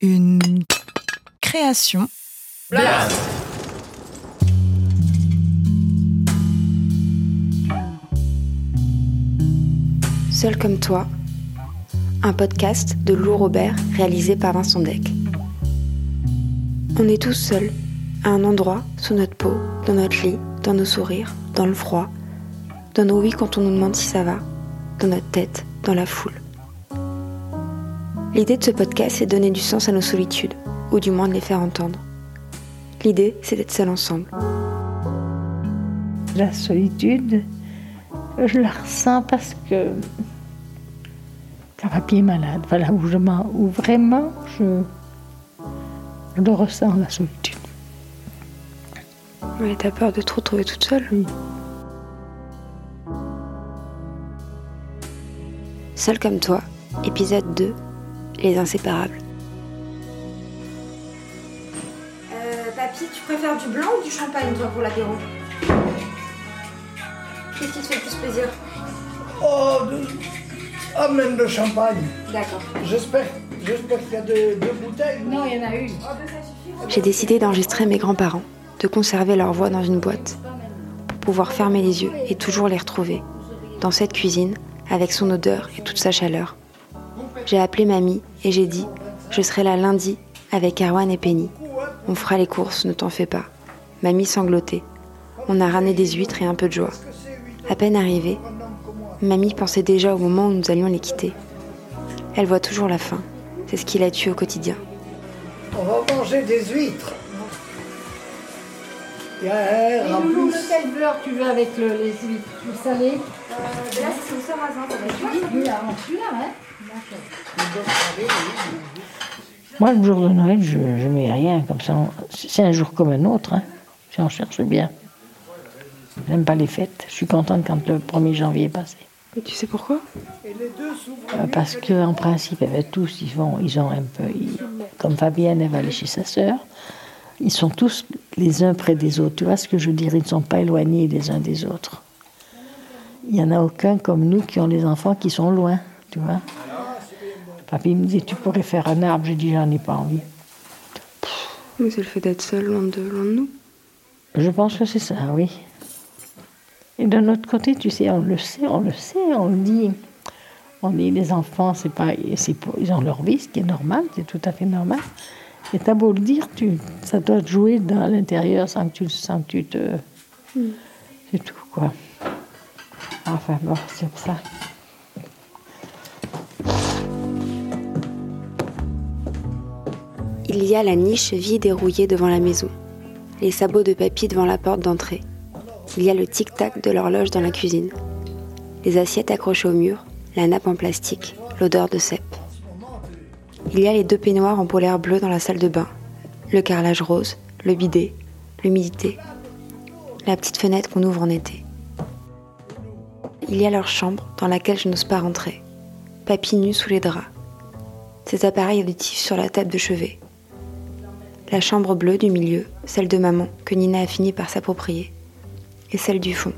Une création. Blast Seul comme toi, un podcast de Lou Robert réalisé par Vincent Deck. On est tous seuls, à un endroit, sous notre peau, dans notre lit, dans nos sourires, dans le froid, dans nos oui quand on nous demande si ça va, dans notre tête, dans la foule. L'idée de ce podcast, c'est de donner du sens à nos solitudes, ou du moins de les faire entendre. L'idée, c'est d'être seul ensemble. La solitude, je la ressens parce que quand papy est malade, voilà où, je m'en- où vraiment je, je le ressens, la solitude. Ouais, t'as peur de te retrouver toute seule Oui. Seul comme toi, épisode 2, Les inséparables. Euh, papy, tu préfères du blanc ou du champagne, toi, pour l'apéro? Qu'est-ce qui te fait le plus plaisir? Oh, de... amène le champagne. D'accord. J'espère, j'espère qu'il y a deux, deux bouteilles. Non, il y en a une. J'ai décidé d'enregistrer mes grands-parents, de conserver leur voix dans une boîte, pour pouvoir fermer les yeux et toujours les retrouver, dans cette cuisine, avec son odeur et toute sa chaleur. J'ai appelé mamie et j'ai dit Je serai là lundi avec Erwan et Penny. On fera les courses, ne t'en fais pas. Mamie sanglotait. On a ramené des huîtres et un peu de joie. À peine arrivée, mamie pensait déjà au moment où nous allions les quitter. Elle voit toujours la faim. C'est ce qui la tue au quotidien. On va manger des huîtres. Hier, en plus. quel beurre tu veux avec le, les huîtres Du salé Là, c'est son sarrasin, ça va être chouette. Celui-là, celui-là, hein Moi, le jour de Noël, je ne mets rien comme ça. C'est un jour comme un autre, hein, si on cherche bien. J'aime pas les fêtes. Je suis contente quand le 1er janvier est passé. Et tu sais pourquoi? Et les deux s'ouvrent. Euh, Parce qu'en principe, eh ben, tous, ils, vont, ils ont un peu. ils- comme Fabienne, elle va aller chez sa sœur. Ils sont tous les uns près des autres. Tu vois ce que je veux dire? Ils ne sont pas éloignés les uns des autres. Il n'y en a aucun comme nous qui ont des enfants qui sont loin. Tu vois Papy me dit Tu pourrais faire un arbre. J'ai dit J'en ai pas envie. Mais c'est le fait d'être seul loin de, loin de nous. Je pense que c'est ça, oui. Et d'un autre côté, tu sais, on le sait, on le sait, on le dit. On dit les enfants, c'est pas, c'est ils ont leur vie, ce qui est normal, c'est tout à fait normal. Et t'as beau le dire, tu, ça doit te jouer dans l'intérieur sans que tu, sans que tu te, c'est tout quoi. Enfin bon, c'est pour ça. Il y a la niche vide et rouillée devant la maison, les sabots de papy devant la porte d'entrée. Il y a le tic-tac de l'horloge dans la cuisine, les assiettes accrochées au mur, la nappe en plastique, l'odeur de cèpe. Il y a les deux peignoirs en polaire bleu dans la salle de bain, le carrelage rose, le bidet, l'humidité, la petite fenêtre qu'on ouvre en été. Il y a leur chambre dans laquelle je n'ose pas rentrer, papy nu sous les draps, ses appareils auditifs sur la table de chevet. La chambre bleue du milieu, celle de maman, que Nina a fini par s'approprier. Et celle du fond,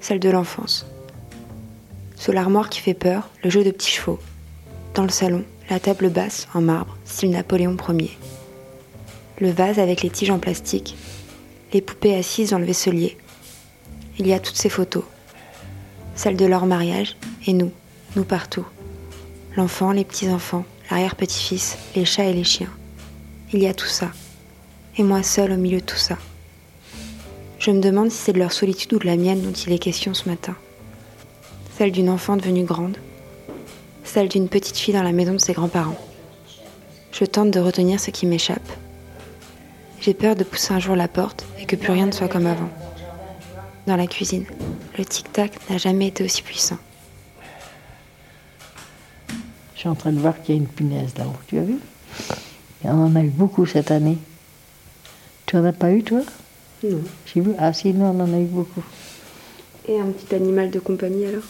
celle de l'enfance. Sous l'armoire qui fait peur, le jeu de petits chevaux. Dans le salon, la table basse en marbre, style Napoléon Ier. Le vase avec les tiges en plastique, les poupées assises dans le vaisselier. Il y a toutes ces photos. Celles de leur mariage et nous, nous partout. L'enfant, les petits-enfants, l'arrière-petit-fils, les chats et les chiens. Il y a tout ça. Et moi seule au milieu de tout ça. Je me demande si c'est de leur solitude ou de la mienne dont il est question ce matin. Celle d'une enfant devenue grande. Celle d'une petite fille dans la maison de ses grands-parents. Je tente de retenir ce qui m'échappe. J'ai peur de pousser un jour la porte et que plus rien ne soit comme avant. Dans la cuisine, le tic-tac n'a jamais été aussi puissant. Je suis en train de voir qu'il y a une punaise là-haut. Tu as vu? Et On en a eu beaucoup cette année. Tu en as pas eu, toi? Non. J'ai vu? Ah si, nous, on en a eu beaucoup. Et un petit animal de compagnie alors?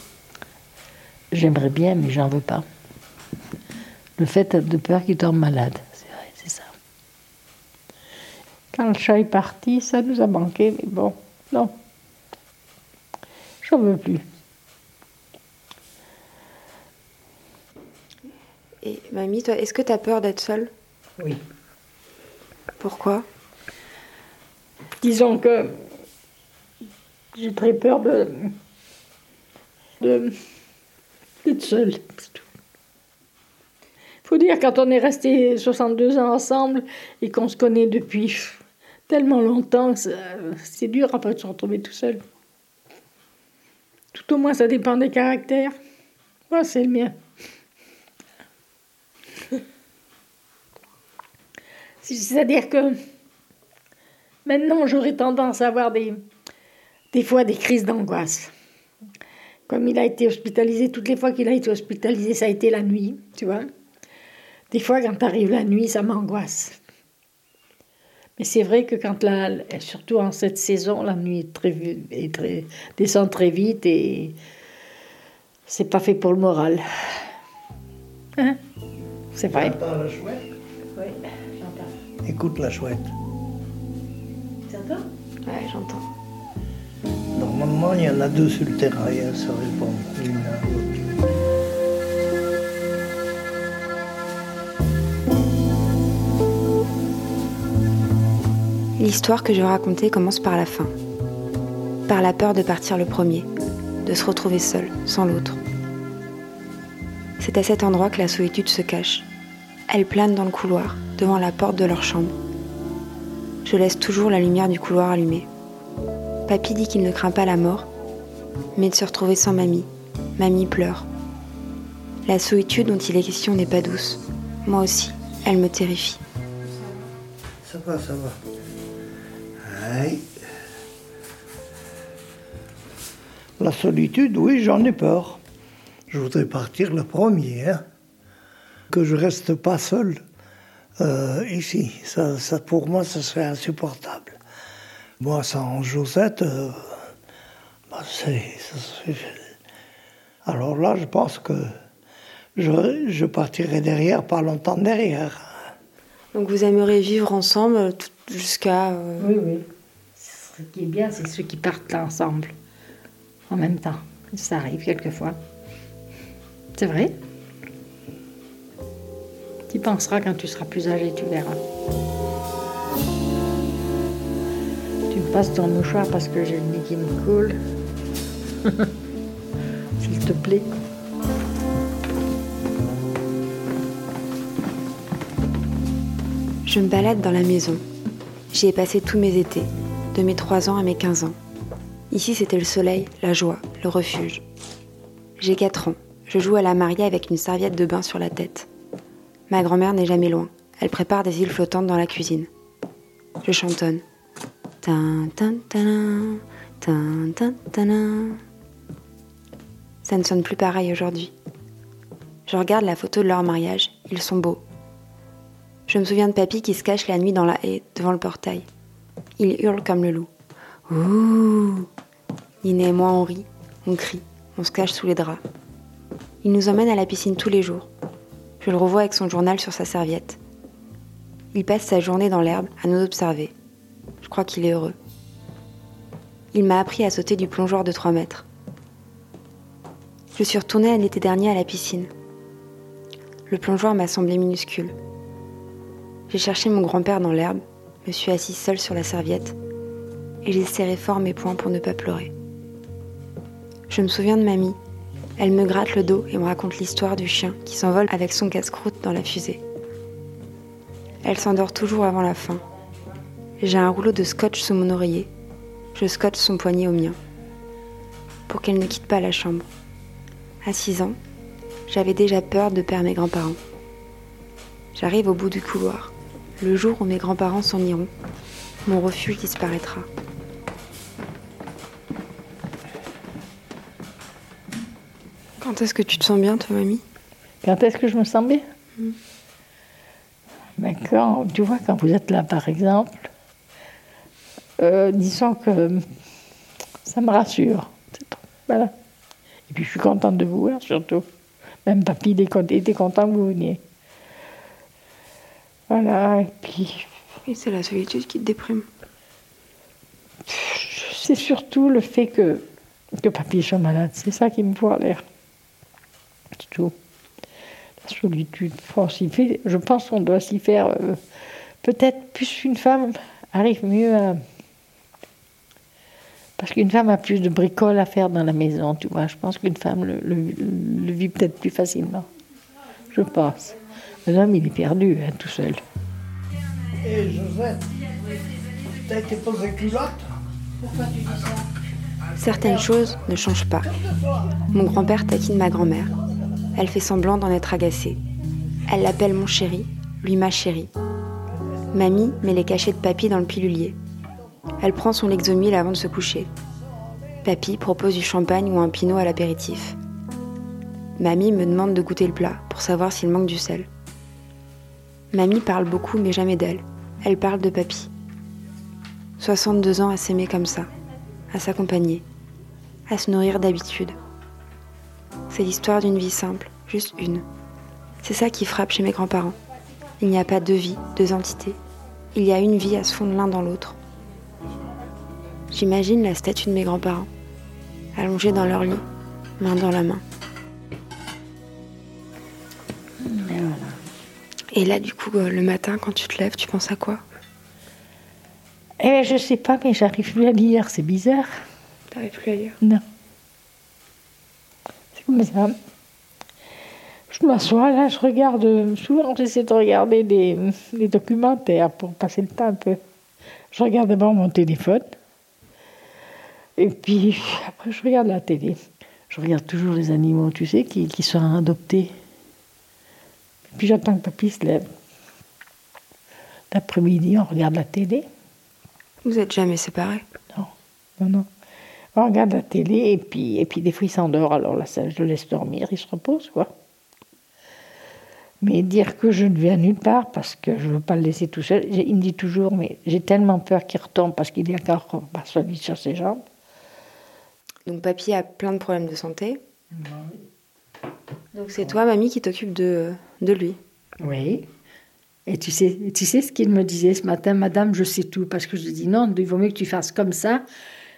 J'aimerais bien, mais j'en veux pas. Le fait de peur qu'il tombe malade, c'est vrai, c'est ça. Quand le chat est parti, ça nous a manqué, mais bon, non. J'en veux plus. Et mamie, toi, est-ce que tu as peur d'être seule? Oui. Pourquoi? Disons que j'ai très peur de. de. D'être seule. Faut dire, quand on est resté 62 ans ensemble et qu'on se connaît depuis tellement longtemps, c'est c'est dur après de se retrouver tout seul. Tout au moins, ça dépend des caractères. Moi, c'est le mien. C'est-à-dire que maintenant, j'aurais tendance à avoir des, des fois des crises d'angoisse. Comme il a été hospitalisé, toutes les fois qu'il a été hospitalisé, ça a été la nuit, tu vois. Des fois, quand arrive la nuit, ça m'angoisse. Mais c'est vrai que quand la, surtout en cette saison, la nuit est très, vi- est très, descend très vite et c'est pas fait pour le moral. Hein? C'est vrai. T'entends la chouette Oui, j'entends. Écoute la chouette. T'entends Ouais, j'entends. Il y en a deux sur le terrain, et elles. L'histoire que je raconter commence par la fin. Par la peur de partir le premier, de se retrouver seul, sans l'autre. C'est à cet endroit que la solitude se cache. Elle plane dans le couloir, devant la porte de leur chambre. Je laisse toujours la lumière du couloir allumée. Papy dit qu'il ne craint pas la mort, mais de se retrouver sans mamie. Mamie pleure. La solitude dont il est question n'est pas douce. Moi aussi, elle me terrifie. Ça va, ça va. Aïe. La solitude, oui, j'en ai peur. Je voudrais partir le premier, hein. Que je reste pas seul euh, ici. Ça, pour moi, ça serait insupportable. Moi, sans Josette, euh, bah, c'est, Alors là, je pense que je, je partirai derrière, pas longtemps derrière. Donc vous aimeriez vivre ensemble tout- jusqu'à... euh, Oui, oui. Ce qui est bien, c'est ceux qui partent là ensemble, en même temps. Ça arrive quelquefois. C'est vrai? Tu penseras quand tu seras plus âgé, tu verras. Tu me passes ton mouchoir parce que j'ai le nez qui me coule. S'il te plaît. Je me balade dans la maison. J'y ai passé tous mes étés, de mes 3 ans à mes 15 ans. Ici, c'était le soleil, la joie, le refuge. J'ai 4 ans. Je joue à la mariée avec une serviette de bain sur la tête. Ma grand-mère n'est jamais loin. Elle prépare des îles flottantes dans la cuisine. Je chantonne. Ça ne sonne plus pareil aujourd'hui. Je regarde la photo de leur mariage. Ils sont beaux. Je me souviens de papy qui se cache la nuit dans la haie, devant le portail. Il hurle comme le loup. Ouh Nina et moi, on rit, on crie, on se cache sous les draps. Il nous emmène à la piscine tous les jours. Je le revois avec son journal sur sa serviette. Il passe sa journée dans l'herbe à nous observer. Je crois qu'il est heureux. Il m'a appris à sauter du plongeoir de 3 mètres. Je suis retournée l'été dernier à la piscine. Le plongeoir m'a semblé minuscule. J'ai cherché mon grand-père dans l'herbe, me suis assise seule sur la serviette et j'ai serré fort mes poings pour ne pas pleurer. Je me souviens de mamie. Elle me gratte le dos et me raconte l'histoire du chien qui s'envole avec son casse-croûte dans la fusée. Elle s'endort toujours avant la fin. J'ai un rouleau de scotch sous mon oreiller. Je scotche son poignet au mien pour qu'elle ne quitte pas la chambre. À 6 ans, j'avais déjà peur de perdre mes grands-parents. J'arrive au bout du couloir. Le jour où mes grands-parents s'en iront, mon refuge disparaîtra. Quand est-ce que tu te sens bien, toi, mamie? Quand est-ce que je me sens bien? Ben, quand, tu vois, quand vous êtes là, par exemple, euh, disons que ça me rassure. Voilà. Et puis je suis contente de vous voir, surtout. Même papy était content que vous veniez. Voilà, et puis Oui, c'est la solitude qui te déprime. c'est surtout le fait que, que papy soit malade. C'est ça qui me fout l'air. C'est tout. La solitude, je pense qu'on doit s'y faire. Euh, peut-être plus une femme arrive mieux à. Parce qu'une femme a plus de bricoles à faire dans la maison, tu vois. Je pense qu'une femme le, le, vit peut-être plus facilement. Je pense. L'homme, il est perdu, hein, tout seul. Et Josette, t'as été posé culotte? Pourquoi tu dis ça? Certaines choses ne changent pas. Mon grand-père taquine ma grand-mère. Elle fait semblant d'en être agacée. Elle l'appelle mon chéri, lui ma chérie. Mamie met les cachets de papy dans le pilulier. Elle prend son Lexomil avant de se coucher. Papy propose du champagne ou un pinot à l'apéritif. Mamie me demande de goûter le plat pour savoir s'il manque du sel. Mamie parle beaucoup mais jamais d'elle. Elle parle de papy. 62 ans à s'aimer comme ça, à s'accompagner, à se nourrir d'habitude. C'est l'histoire d'une vie simple, juste une. C'est ça qui frappe chez mes grands-parents. Il n'y a pas deux vies, deux entités. Il y a une vie à se fondre l'un dans l'autre. J'imagine la statue de mes grands-parents, allongés dans leur lit, main dans la main. Et là, du coup, euh, le matin, quand tu te lèves, tu penses à quoi? Eh je sais pas, mais j'arrive plus à lire. C'est bizarre. T'arrives plus à lire? Non. C'est comme ça. Je m'assois là, je regarde. Souvent, j'essaie de regarder des, des, documentaires pour passer le temps un peu. Je regarde d'abord mon téléphone. Et puis, après, je regarde la télé. Je regarde toujours les animaux, tu sais, qui, qui sont adoptés. Puis j'attends que papy se lève. L'après-midi, on regarde la télé. Vous êtes jamais séparés? Non, non, non. On regarde la télé et puis, et puis des fois il s'endort. Alors là, ça, je le laisse dormir, il se repose, quoi. Mais dire que je ne viens nulle part parce que je ne veux pas le laisser tout seul, il me dit toujours, mais j'ai tellement peur qu'il retombe parce qu'il est encore pas solide sur ses jambes. Donc papy a plein de problèmes de santé. Oui. Donc c'est toi, mamie, qui t'occupe de, de lui. Oui. Et tu sais, tu sais ce qu'il me disait ce matin, Madame, je sais tout, parce que je dis non, il vaut mieux que tu fasses comme ça.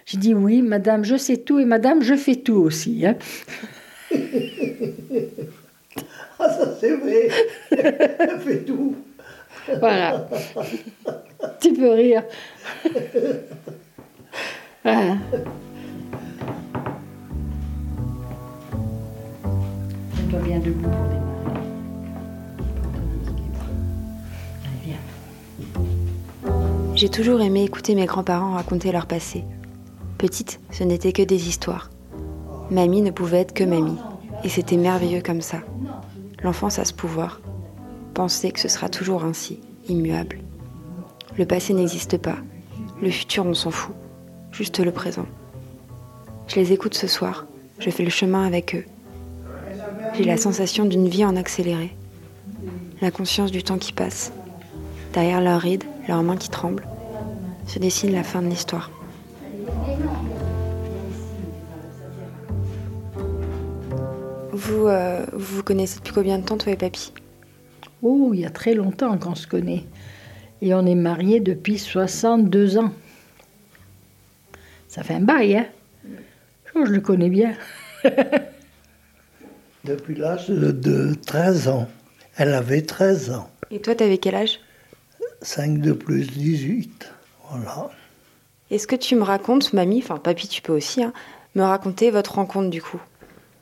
J'ai dit oui, Madame, je sais tout, et Madame, je fais tout aussi. Hein. ah, ça c'est vrai, elle fait tout. Voilà. tu peux rire. voilà. J'ai toujours aimé écouter mes grands-parents raconter leur passé. Petite, ce n'était que des histoires. Mamie ne pouvait être que mamie, et c'était merveilleux comme ça. L'enfance a ce pouvoir. Penser que ce sera toujours ainsi, immuable. Le passé n'existe pas. Le futur, on s'en fout. Juste le présent. Je les écoute ce soir. Je fais le chemin avec eux. J'ai la sensation d'une vie en accéléré. La conscience du temps qui passe. Derrière leurs rides, leurs mains qui tremblent, se dessine la fin de l'histoire. Vous, euh, vous connaissez depuis combien de temps, toi et papy? Oh, il y a très longtemps qu'on se connaît. Et on est mariés depuis 62 ans. Ça fait un bail, hein? Je le connais bien. depuis l'âge de 13 ans. Elle avait 13 ans. Et toi, t'avais quel âge? 5 de plus, 18. Voilà. Est-ce que tu me racontes, mamie, enfin papy, tu peux aussi, hein, me raconter votre rencontre du coup?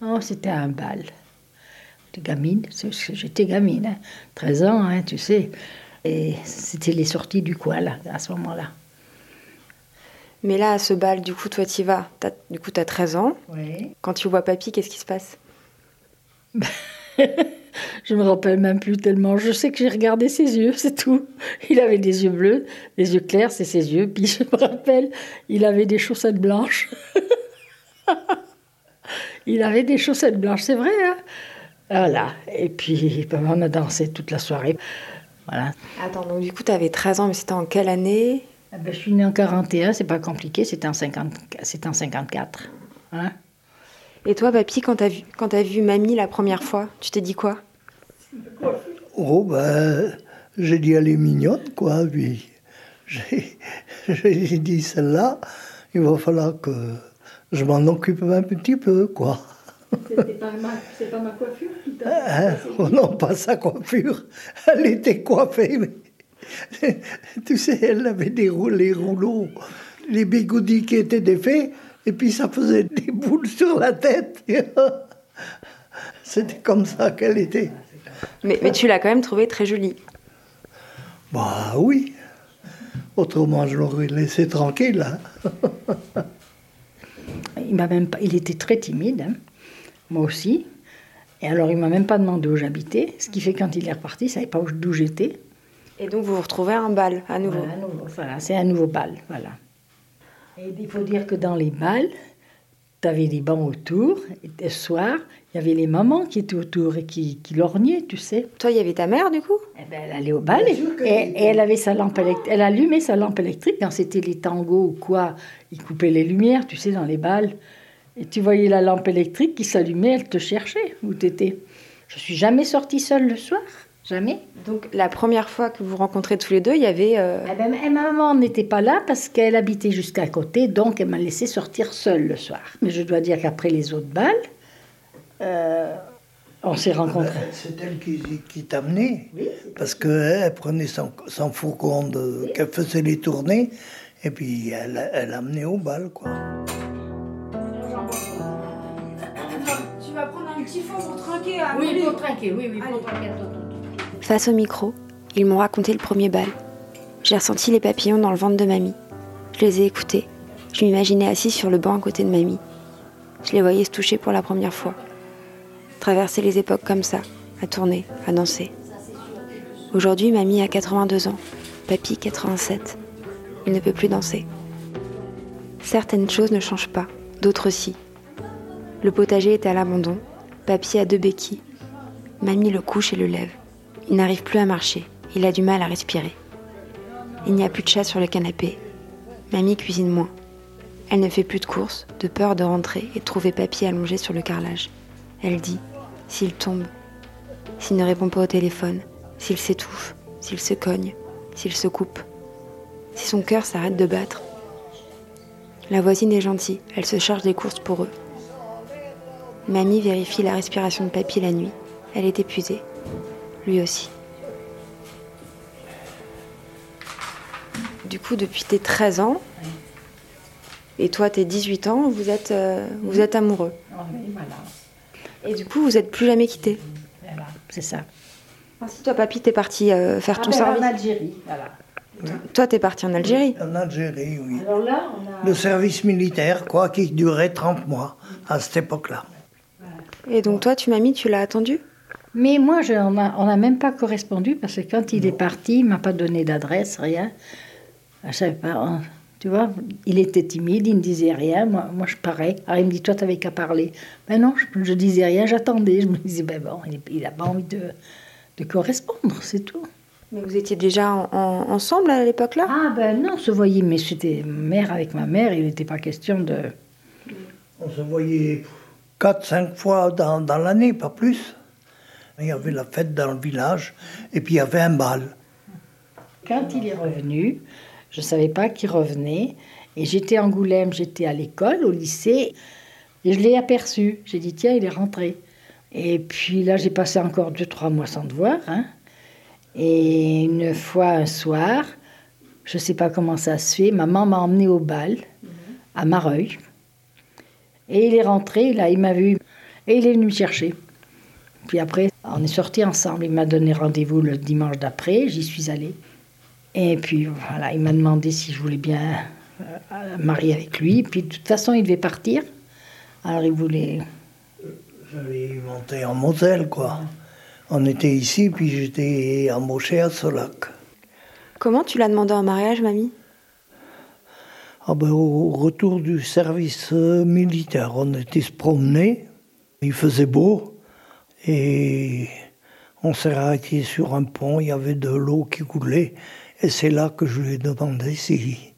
Oh, c'était un bal. J'étais gamine, j'étais gamine, 13 hein. ans, hein, tu sais. Et c'était les sorties du coin, là, à ce moment-là. Mais là, à ce bal, du coup, toi, tu y vas. du coup, tu as 13 ans. Oui. Quand tu vois papy, qu'est-ce qui se passe? je me rappelle même plus tellement. Je sais que j'ai regardé ses yeux, c'est tout. Il avait des yeux bleus, des yeux clairs, c'est ses yeux. Puis je me rappelle, il avait des chaussettes blanches. il avait des chaussettes blanches, c'est vrai. Hein voilà. Et puis ben, on a dansé toute la soirée. Voilà. Attends, donc du coup, tu avais 13 ans, mais c'était en quelle année? Ah ben, Je suis née en 41, c'est pas compliqué, c'était en, 50, en 54. Hein et toi, papy, quand t'as vu, quand as vu mamie la première fois, tu t'es dit quoi? Oh, ben, j'ai dit elle est mignonne, quoi. Puis j'ai dit celle-là, il va falloir que je m'en occupe un petit peu, quoi. C'est pas, ma coiffure qui t'a. Hein? Oh non, pas sa coiffure. Elle était coiffée, mais. tu sais, elle avait des les rouleaux, les bigoudis qui étaient défaits, et puis ça faisait des boules sur la tête. C'était comme ça qu'elle était. Mais, mais tu l'as quand même trouvée très jolie. Bah oui. Autrement, je l'aurais laissé tranquille. Hein. il, m'a même pas, il était très timide, hein. moi aussi. Et alors, il m'a même pas demandé où j'habitais, ce qui fait que quand il est reparti, il savait pas d'où j'étais. Et donc, vous vous retrouvez à un bal, à nouveau Voilà, c'est un nouveau bal, voilà. Et il faut dire que dans les balles, tu avais des bancs autour, et le soir, il y avait les mamans qui étaient autour et qui, qui lorgnaient, tu sais. Toi, il y avait ta mère, du coup? Eh ben, Elle allait au bal et, elle avait sa lampe électrique. Elle allumait sa lampe électrique quand c'était les tangos ou quoi. Ils coupaient les lumières, tu sais, dans les balles. Et tu voyais la lampe électrique qui s'allumait, elle te cherchait où tu étais. Je suis jamais sortie seule le soir. Jamais. Donc la première fois que vous rencontrez tous les deux, il y avait... Euh... Eh ben, ma maman n'était pas là parce qu'elle habitait jusqu'à côté, donc elle m'a laissé sortir seule le soir. Mais je dois dire qu'après les autres balles, euh, on s'est rencontrés. Ben, c'est elle qui, qui t'amenait, parce qu'elle prenait son, son fourgon, qu'elle faisait les tournées, et puis elle, elle amenait au bal, quoi. Tu vas prendre un petit fond pour trinquer à Oui, pour trinquer, oui, oui, pour trinquer. Face au micro, ils m'ont raconté le premier bal. J'ai ressenti les papillons dans le ventre de mamie. Je les ai écoutés. Je m'imaginais assise sur le banc à côté de mamie. Je les voyais se toucher pour la première fois traverser les époques comme ça, à tourner, à danser. Aujourd'hui, mamie a 82 ans, papy 87. Il ne peut plus danser. Certaines choses ne changent pas, d'autres si. Le potager est à l'abandon, papy a deux béquilles. Mamie le couche et le lève. Il n'arrive plus à marcher, il a du mal à respirer. Il n'y a plus de chat sur le canapé. Mamie cuisine moins. Elle ne fait plus de courses, de peur de rentrer et de trouver papy allongé sur le carrelage. Elle dit s'il tombe, s'il ne répond pas au téléphone, s'il s'étouffe, s'il se cogne, s'il se coupe, si son cœur s'arrête de battre. La voisine est gentille, elle se charge des courses pour eux. Mamie vérifie la respiration de papy la nuit. Elle est épuisée. Lui aussi. Du coup, depuis tes 13 ans, et toi tes 18 ans, vous êtes, euh, vous êtes amoureux. Voilà. Et du coup, vous n'êtes plus jamais quittés Voilà, c'est ça. Ah, si toi, papy, t'es parti euh, faire ah ton ben, service En Algérie, voilà. Toi, t'es parti en Algérie En Algérie, oui. Alors là, on a... Le service militaire, quoi, qui durait 30 mois à cette époque-là. Et donc, toi, tu m'as mis, tu l'as attendu? Mais moi, je, on n'a même pas correspondu parce que quand il est parti, il m'a pas donné d'adresse, rien. Je savais pas. Hein. Tu vois, il était timide, il ne disait rien. Moi, moi je parais. Alors il me dit, toi, tu n'avais qu'à parler. Ben non, je, ne disais rien, j'attendais. Je me disais, ben bon, il n'a pas envie de, de correspondre, c'est tout. Mais vous étiez déjà ensemble à l'époque-là? Ah ben non, on se voyait, mais c'était mère avec ma mère, il n'était pas question de... On se voyait 4-5 fois dans, dans l'année, pas plus. Il y avait la fête dans le village, et puis il y avait un bal. Quand il est revenu, je ne savais pas qu'il revenait. Et j'étais à Angoulême, j'étais à l'école, au lycée. Et je l'ai aperçu. J'ai dit, tiens, il est rentré. Et puis là, j'ai passé encore deux, trois mois sans te voir. Hein. Et une fois, un soir, je ne sais pas comment ça se fait, maman m'a emmené au bal, à Mareuil. Et il est rentré, là, il m'a vu. Et il est venu me chercher. Puis après, on est sortis ensemble. Il m'a donné rendez-vous le dimanche d'après. J'y suis allée. Et puis voilà, il m'a demandé si je voulais bien euh, marier avec lui. Puis de toute façon, il devait partir. Alors il voulait. J'allais monter en Moselle, quoi. On était ici, puis j'étais embauché à Solac. Comment tu l'as demandé en mariage, mamie? Ah ben, Au retour du service euh, militaire, on était se promener. Il faisait beau. Et on s'est arrêté sur un pont, il y avait de l'eau qui coulait. Et c'est là que je lui ai demandé si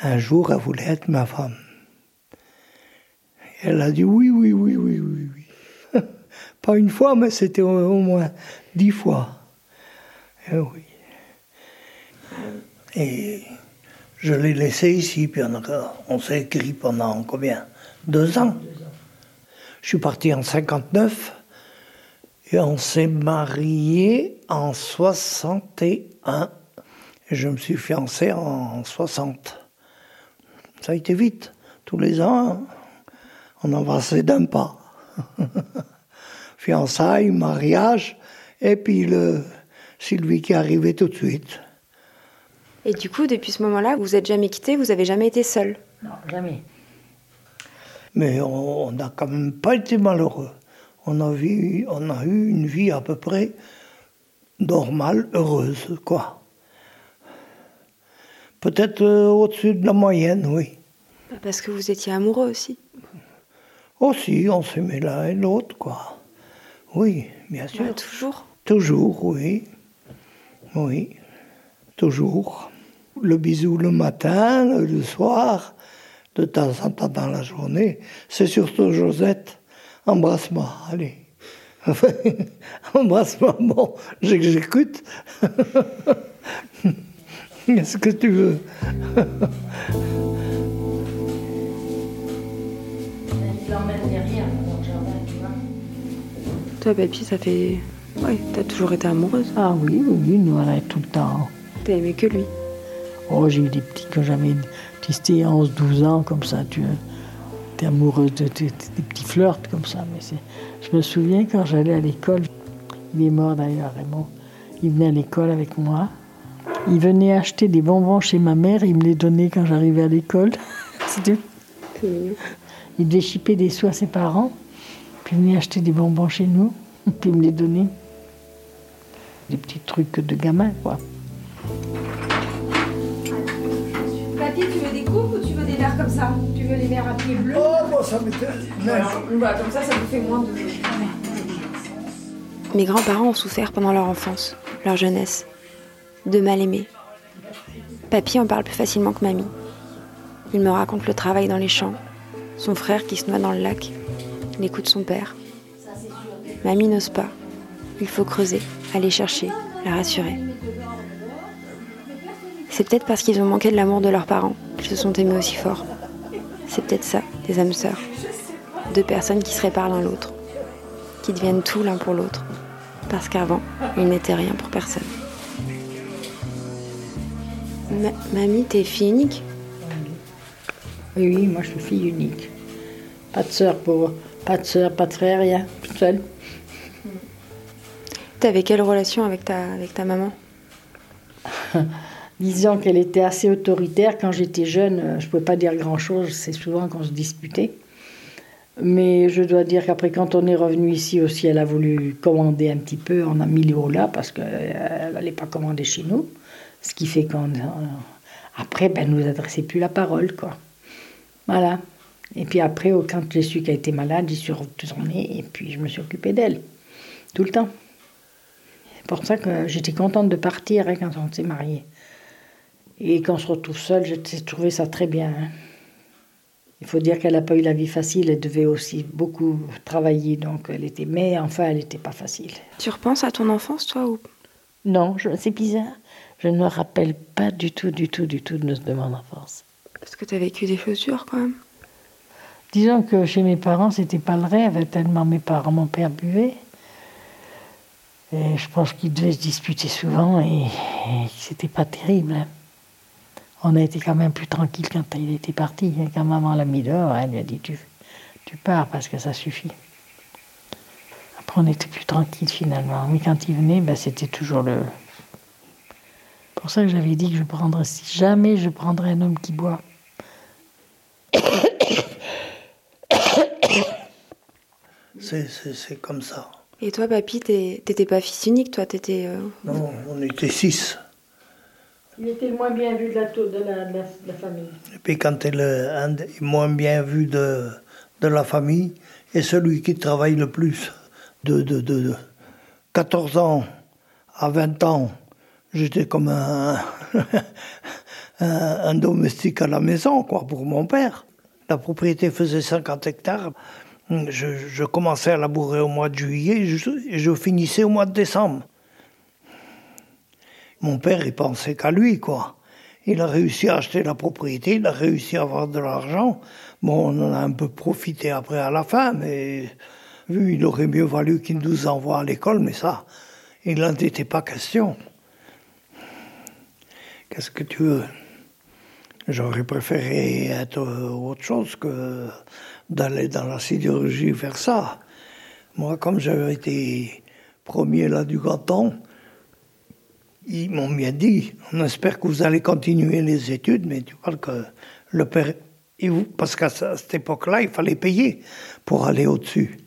un jour elle voulait être ma femme. Elle a dit oui, oui, oui, oui, oui, oui. Pas une fois, mais c'était au moins dix fois. Et eh oui. Et je l'ai laissé ici, puis on, s'est écrit pendant combien? Deux ans? Je suis parti en 59 et on s'est marié en 61. Et je me suis fiancé en 60. Ça a été vite. Tous les ans, hein. on avançait d'un pas. Fiançailles, mariage, et puis le Sylvie qui est arrivé tout de suite. Et du coup, depuis ce moment-là, vous n'êtes jamais quitté, vous avez jamais été seul? Non, jamais. Mais on n'a quand même pas été malheureux. On a, vu, on a eu une vie à peu près normale, heureuse, quoi. Peut-être euh, au-dessus de la moyenne, oui. Parce que vous étiez amoureux aussi. Aussi, on s'aimait l'un et l'autre, quoi. Oui, bien sûr. Ouais, toujours. Toujours, oui. Oui, toujours. Le bisou le matin, le soir, de temps en temps dans la journée. C'est surtout Josette. Embrasse-moi, allez. Embrasse-moi, bon, j'exécute. Qu'est-ce que tu veux? Toi, Papy, ça fait. Ouais, t'as toujours été amoureuse. Ah oui, oui, oui, nous, on est tout le temps. T'as aimé que lui? Oh, j'ai eu des petits, quand j'avais 11, 12 ans, comme ça, tu es amoureuse de, petits flirts comme ça. Mais c'est- je me souviens quand j'allais à l'école, il est mort d'ailleurs, Raymond. Il venait à l'école avec moi. Il venait acheter des bonbons chez ma mère, il me les donnait quand j'arrivais à l'école. C'était. Il devait chipper des sous à ses parents, puis il venait acheter des bonbons chez nous, puis il me les donnait. Des petits trucs de gamin, quoi. Papy, tu veux des coupes ou tu veux des verres comme ça? Tu veux les verres à pied bleu Oh, bon, ça m'était. Voilà, Voilà, comme ça, ça vous fait moins de. Mes grands-parents ont souffert pendant leur enfance, leur jeunesse, de mal aimer. Papy en parle plus facilement que mamie. Il me raconte le travail dans les champs, son frère qui se noie dans le lac, les coups de son père. Mamie n'ose pas. Il faut creuser, aller chercher, la rassurer. C'est peut-être parce qu'ils ont manqué de l'amour de leurs parents qu'ils se sont aimés aussi fort. C'est peut-être ça, des âmes sœurs. Deux personnes qui se réparent l'un l'autre, qui deviennent tout l'un pour l'autre. Parce qu'avant, ils n'étaient rien pour personne. Ma- mamie, t'es fille unique? Oui, oui, moi je suis fille unique. Pas de sœur pour, pas de sœur, pas de frère, rien, toute seule. T'avais quelle relation avec ta, avec ta maman? Disons qu'elle était assez autoritaire. Quand j'étais jeune, euh, je ne pouvais pas dire grand-chose. C'est souvent qu'on se disputait. Mais je dois dire qu'après, quand on est revenu ici aussi, elle a voulu commander un petit peu. On a mis les hauts là parce qu'elle n'allait pas commander chez nous. Ce qui fait qu'on. euh, Après, ben, nous adressait plus la parole, quoi. Voilà. Et puis après, oh, quand j'ai su qu'elle était malade, j'y suis retournée et puis je me suis occupée d'elle. Tout le temps. C'est pour ça que j'étais contente de partir hein, quand on s'est mariés. Et quand on se retrouve seul, j'ai trouvé ça très bien. hein. Il faut dire qu'elle n'a pas eu la vie facile, elle devait aussi beaucoup travailler, donc elle était. Mais enfin, elle n'était pas facile. Tu repenses à ton enfance, toi ou? Non, je- c'est bizarre. Je ne me rappelle pas du tout, du tout, du tout de, mon enfance. Parce que t'as vécu des choses dures quand même. Disons que chez mes parents, c'était pas le rêve, tellement mes parents, mon père buvait. Et je pense qu'ils devaient se disputer souvent et, et c'était pas terrible. On a été quand même plus tranquille quand il était parti. Quand maman l'a mis dehors, elle lui a dit tu, tu pars parce que ça suffit. Après, on était plus tranquille finalement. Mais quand il venait, ben, c'était toujours le. pour ça que j'avais dit que je prendrais, si jamais je prendrais un homme qui boit, C'est- C'est c'est comme ça. Et toi, papy, t'es- t'étais pas fils unique, toi, t'étais. euh, Non, on était six. Il était le moins bien vu de la, de la, famille. Et puis quand tu es le un des moins bien vu de, de la famille et celui qui travaille le plus, de, de, de, de 14 ans à 20 ans, j'étais comme un, un, domestique à la maison, quoi, pour mon père. La propriété faisait 50 hectares. Je, commençais à labourer au mois de juillet et je finissais au mois de décembre. Mon père, il pensait qu'à lui, quoi. Il a réussi à acheter la propriété, il a réussi à avoir de l'argent. Bon, on en a un peu profité après à la fin, mais vu, il aurait mieux valu qu'il nous envoie à l'école, mais ça, il n'en était pas question. Qu'est-ce que tu veux? J'aurais préféré être autre chose que d'aller dans la sidérurgie vers ça. Moi, comme j'avais été premier là du canton, ils m'ont bien dit, on espère que vous allez continuer les études, mais tu parles que le père... Parce qu'à cette époque-là, il fallait payer pour aller au-dessus.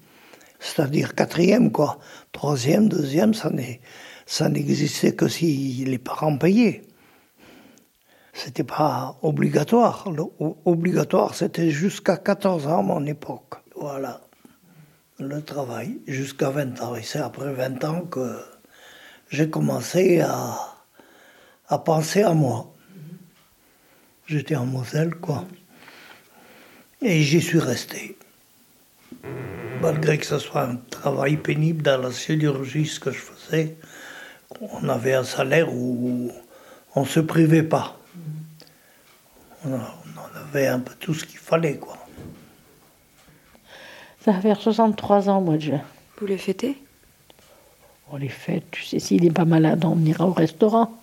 C'est-à-dire quatrième, quoi. Troisième, deuxième, ça n'existait que si les parents payaient. C'était pas obligatoire. obligatoire, c'était jusqu'à 14 ans mon époque. Voilà. Le travail, jusqu'à 20 ans. Et c'est après 20 ans que j'ai commencé à, à penser à moi. J'étais en Moselle, quoi. Et j'y suis resté. Malgré que ce soit un travail pénible dans la chirurgie, ce que je faisais, on avait un salaire où on ne se privait pas. On, avait un peu tout ce qu'il fallait, quoi. Ça va faire 63 ans, moi, déjà. Vous les fêtez? On les fête, tu sais, s'il n'est pas malade, on ira au restaurant.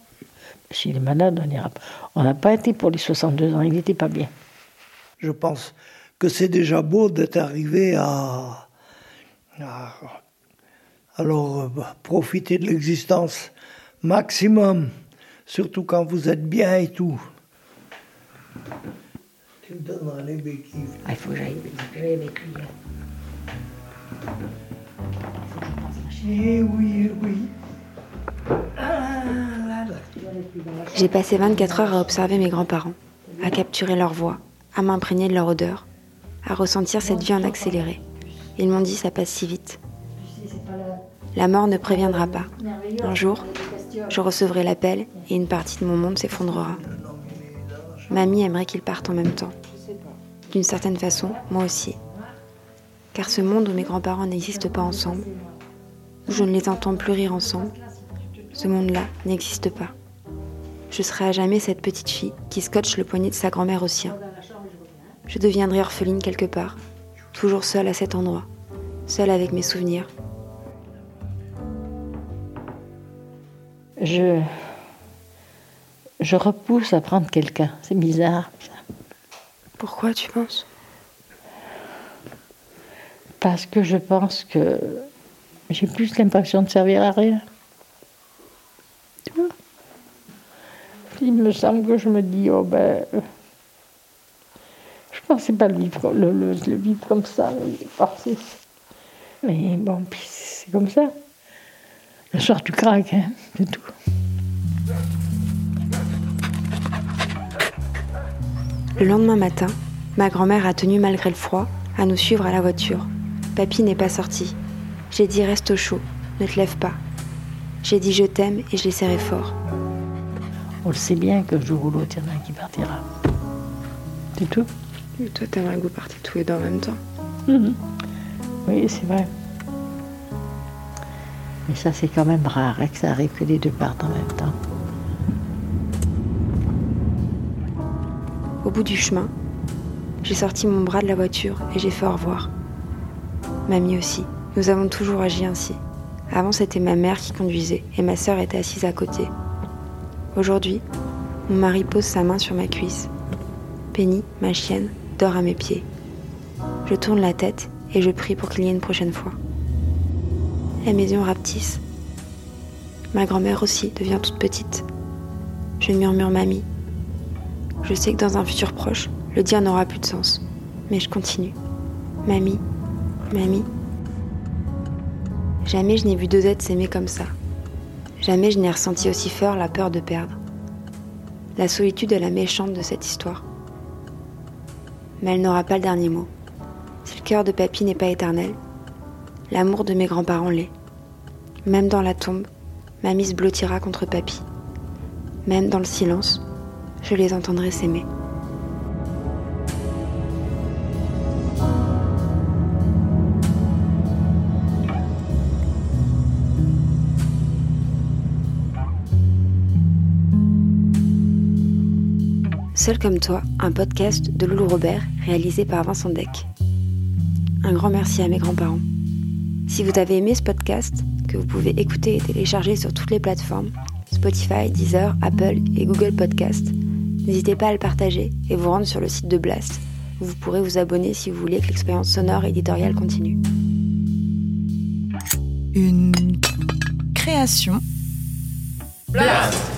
S'il est malade, on ira. On n'a pas été pour les 62 ans, il n'était pas bien. Je pense que c'est déjà beau d'être arrivé à, alors euh, profiter de l'existence maximum, surtout quand vous êtes bien et tout. Tu me donneras les béquilles. Ah, il faut que j'aille. Eh eh. J'ai passé 24 heures à observer mes grands-parents, à capturer leur voix, à m'imprégner de leur odeur, à ressentir cette vie en accéléré. Ils m'ont dit ça passe si vite. La mort ne préviendra pas. Un jour, je recevrai l'appel et une partie de mon monde s'effondrera. Mamie aimerait qu'ils partent en même temps. D'une certaine façon, moi aussi. Car ce monde où mes grands-parents n'existent pas ensemble, où je ne les entends plus rire ensemble, ce monde-là n'existe pas. Je serai à jamais cette petite fille qui scotche le poignet de sa grand-mère au sien. Je deviendrai orpheline quelque part, toujours seule à cet endroit, seule avec mes souvenirs. Je. Je repousse à prendre quelqu'un. C'est bizarre. Pourquoi tu penses? Parce que je pense que j'ai plus l'impression de servir à rien. Tu vois? Il me semble que je me dis, oh ben. Je pensais pas le vivre, le, le, vivre comme ça. Mais bon, c'est comme ça. Le soir, tu craques, hein, c'est tout. Le lendemain matin, ma grand-mère a tenu malgré le froid à nous suivre à la voiture. Papy n'est pas sorti. J'ai dit reste au chaud, ne te lève pas. J'ai dit je t'aime et je l'ai serré fort. On le sait bien que le jour ou l'autre, il y en a un qui partira. C'est tout. Et toi, t'aimerais que vous partiez tous les deux en même temps. Mhm. Oui, c'est vrai. Mais ça, c'est quand même rare hein, que ça arrive que les deux partent en même temps. Au bout du chemin, j'ai sorti mon bras de la voiture et j'ai fait au revoir. Mamie aussi. Nous avons toujours agi ainsi. Avant, c'était ma mère qui conduisait et ma sœur était assise à côté. Aujourd'hui, mon mari pose sa main sur ma cuisse. Penny, ma chienne, dort à mes pieds. Je tourne la tête et je prie pour qu'il y ait une prochaine fois. La maison rapetisse. Ma grand-mère aussi devient toute petite. Je murmure mamie je sais que dans un futur proche, le dire n'aura plus de sens. Mais je continue. Mamie, mamie. Jamais je n'ai vu deux êtres s'aimer comme ça. Jamais je n'ai ressenti aussi fort la peur de perdre. La solitude est la méchante de cette histoire. Mais elle n'aura pas le dernier mot. Si le cœur de papy n'est pas éternel, l'amour de mes grands-parents l'est. Même dans la tombe, mamie se blottira contre papy. Même dans le silence, je les entendrai s'aimer. Seul comme toi, un podcast de Loulou Robert réalisé par Vincent Deck. Un grand merci à mes grands-parents. Si vous avez aimé ce podcast, que vous pouvez écouter et télécharger sur toutes les plateformes, Spotify, Deezer, Apple et Google Podcast, n'hésitez pas à le partager et vous rendre sur le site de Blast, où vous pourrez vous abonner si vous voulez que l'expérience sonore et éditoriale continue. Une création. Blast